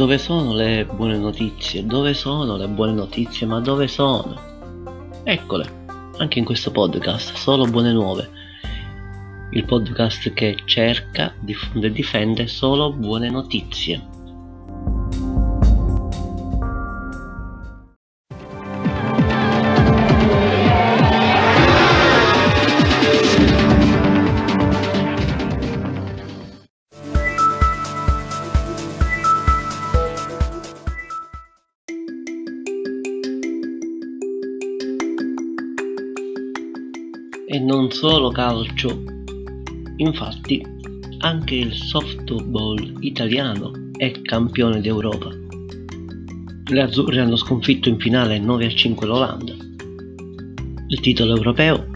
Dove sono le buone notizie? Dove sono le buone notizie? Ma dove sono? Eccole, anche in questo podcast, solo buone nuove. Il podcast che cerca, diffonde e difende solo buone notizie. Non solo calcio. Infatti, anche il softball italiano è campione d'Europa. Le azzurre hanno sconfitto in finale 9 a 5 l'Olanda. Il titolo europeo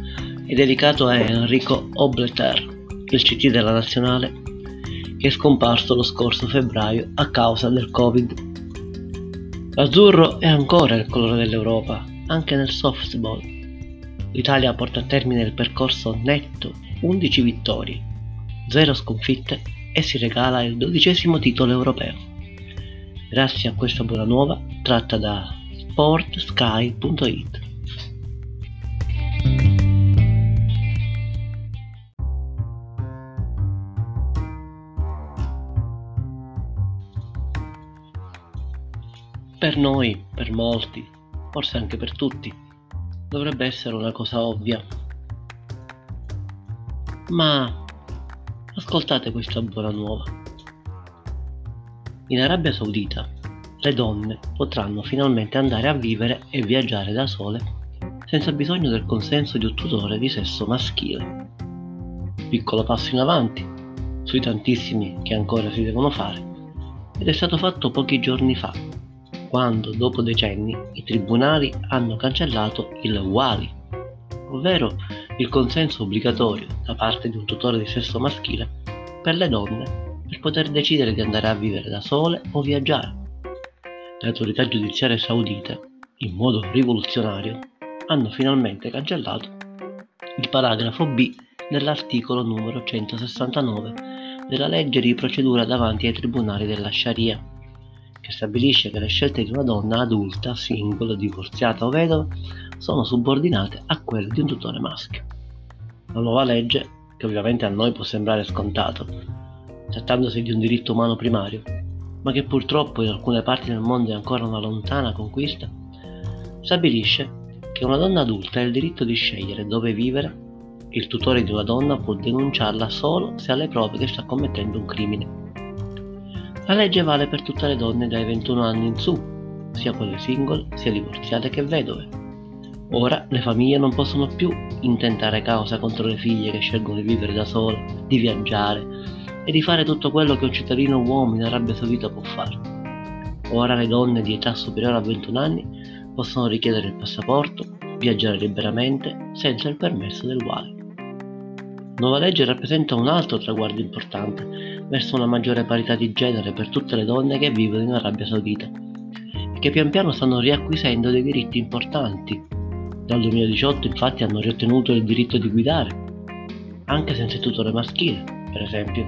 è dedicato a Enrico Obleter, il CT della nazionale, che è scomparso lo scorso febbraio a causa del Covid. L'azzurro è ancora il colore dell'Europa, anche nel softball l'Italia porta a termine il percorso netto 11 vittorie, 0 sconfitte e si regala il dodicesimo titolo europeo. Grazie a questa buona nuova tratta da sportsky.it. Per noi, per molti, forse anche per tutti, dovrebbe essere una cosa ovvia. Ma ascoltate questa buona nuova. In Arabia Saudita le donne potranno finalmente andare a vivere e viaggiare da sole senza bisogno del consenso di un tutore di sesso maschile. Piccolo passo in avanti sui tantissimi che ancora si devono fare ed è stato fatto pochi giorni fa quando dopo decenni i tribunali hanno cancellato il WALI, ovvero il consenso obbligatorio da parte di un tutore di sesso maschile per le donne per poter decidere di andare a vivere da sole o viaggiare. Le autorità giudiziarie saudite, in modo rivoluzionario, hanno finalmente cancellato il paragrafo B dell'articolo numero 169 della legge di procedura davanti ai tribunali della Sharia che stabilisce che le scelte di una donna adulta, singola, divorziata o vedova sono subordinate a quelle di un tutore maschio. La nuova legge, che ovviamente a noi può sembrare scontato, trattandosi di un diritto umano primario, ma che purtroppo in alcune parti del mondo è ancora una lontana conquista, stabilisce che una donna adulta ha il diritto di scegliere dove vivere il tutore di una donna può denunciarla solo se ha le prove che sta commettendo un crimine. La legge vale per tutte le donne dai 21 anni in su, sia quelle single, sia divorziate che vedove. Ora le famiglie non possono più intentare causa contro le figlie che scelgono di vivere da sole, di viaggiare e di fare tutto quello che un cittadino uomo in Arabia Saudita può fare. Ora le donne di età superiore a 21 anni possono richiedere il passaporto, viaggiare liberamente senza il permesso del WALI. Nuova legge rappresenta un altro traguardo importante verso una maggiore parità di genere per tutte le donne che vivono in Arabia Saudita e che pian piano stanno riacquisendo dei diritti importanti. Dal 2018 infatti hanno riottenuto il diritto di guidare, anche senza il tutore maschile, per esempio,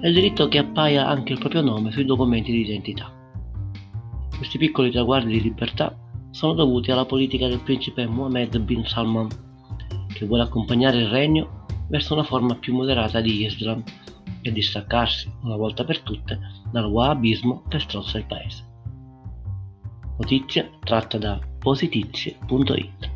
e il diritto che appaia anche il proprio nome sui documenti di identità. Questi piccoli traguardi di libertà sono dovuti alla politica del principe Mohammed bin Salman, che vuole accompagnare il regno verso una forma più moderata di Islam e distaccarsi una volta per tutte dal wahhabismo che strozza il paese. Notizia tratta da positizie.it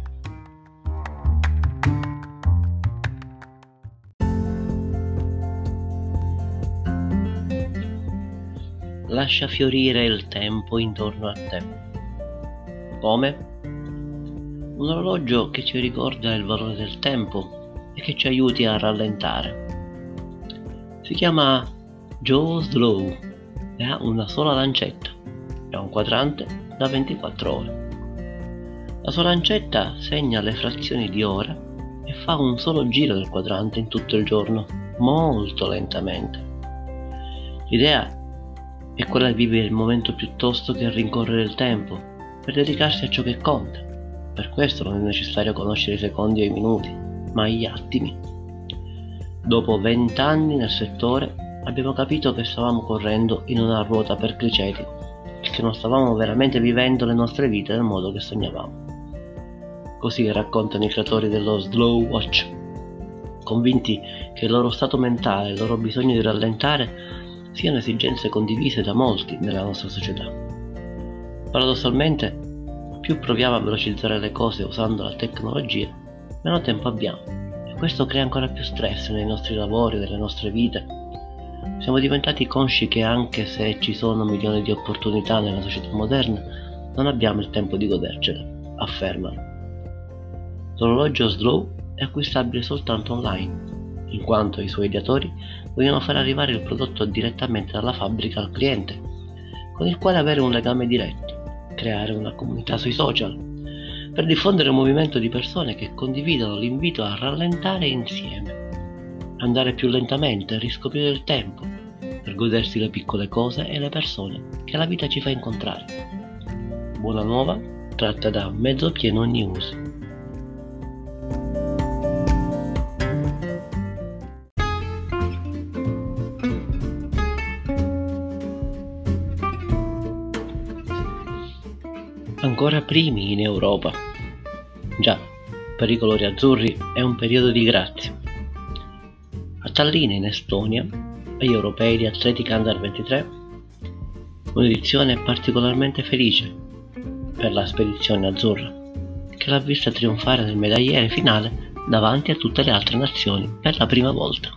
Lascia fiorire il tempo intorno a te. Come? Un orologio che ci ricorda il valore del tempo e che ci aiuti a rallentare si chiama Joe Slow e ha una sola lancetta e un quadrante da 24 ore. La sua lancetta segna le frazioni di ora e fa un solo giro del quadrante in tutto il giorno, molto lentamente. L'idea è quella di vivere il momento piuttosto che rincorrere il tempo, per dedicarsi a ciò che conta. Per questo non è necessario conoscere i secondi o i minuti, ma gli attimi. Dopo vent'anni nel settore abbiamo capito che stavamo correndo in una ruota per criceti e che non stavamo veramente vivendo le nostre vite nel modo che sognavamo. Così raccontano i creatori dello Slow Watch, convinti che il loro stato mentale e il loro bisogno di rallentare siano esigenze condivise da molti nella nostra società. Paradossalmente, più proviamo a velocizzare le cose usando la tecnologia, meno tempo abbiamo e questo crea ancora più stress nei nostri lavori, nelle nostre vite. Siamo diventati consci che anche se ci sono milioni di opportunità nella società moderna, non abbiamo il tempo di godercele, affermano. L'orologio Slow è acquistabile soltanto online, in quanto i suoi ideatori vogliono far arrivare il prodotto direttamente dalla fabbrica al cliente, con il quale avere un legame diretto, creare una comunità sui social, per diffondere un movimento di persone che condividono l'invito a rallentare insieme, andare più lentamente, riscoprire il tempo, per godersi le piccole cose e le persone che la vita ci fa incontrare. Buona nuova, tratta da Mezzo Pieno News. Ancora primi in Europa. Già, per i colori azzurri è un periodo di grazia. A Tallinn in Estonia, agli europei di Atletica Under 23, un'edizione particolarmente felice per la spedizione azzurra, che l'ha vista trionfare nel medagliere finale davanti a tutte le altre nazioni per la prima volta.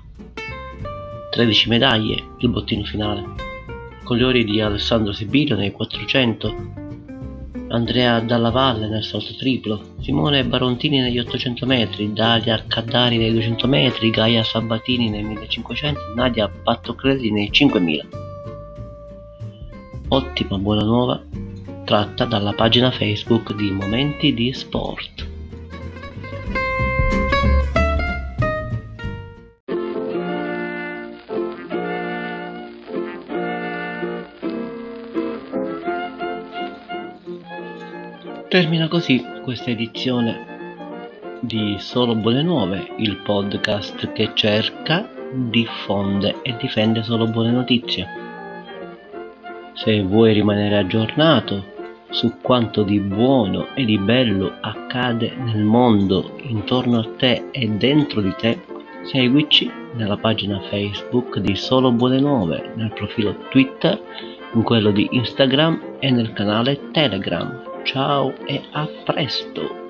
13 medaglie, il bottino finale, con gli ori di Alessandro Sibilio nei 400 Andrea Dalla Valle nel salto triplo, Simone Barontini negli 800 metri, Dalia Caddari nei 200 metri, Gaia Sabatini nei 1500, Nadia Pattocrelli nei 5000. Ottima buona nuova tratta dalla pagina Facebook di Momenti di Sport. Termina così questa edizione di Solo Buone Nuove, il podcast che cerca, diffonde e difende solo buone notizie. Se vuoi rimanere aggiornato su quanto di buono e di bello accade nel mondo intorno a te e dentro di te, seguici nella pagina Facebook di Solo Buone Nuove, nel profilo Twitter, in quello di Instagram e nel canale Telegram. Ciao e a presto!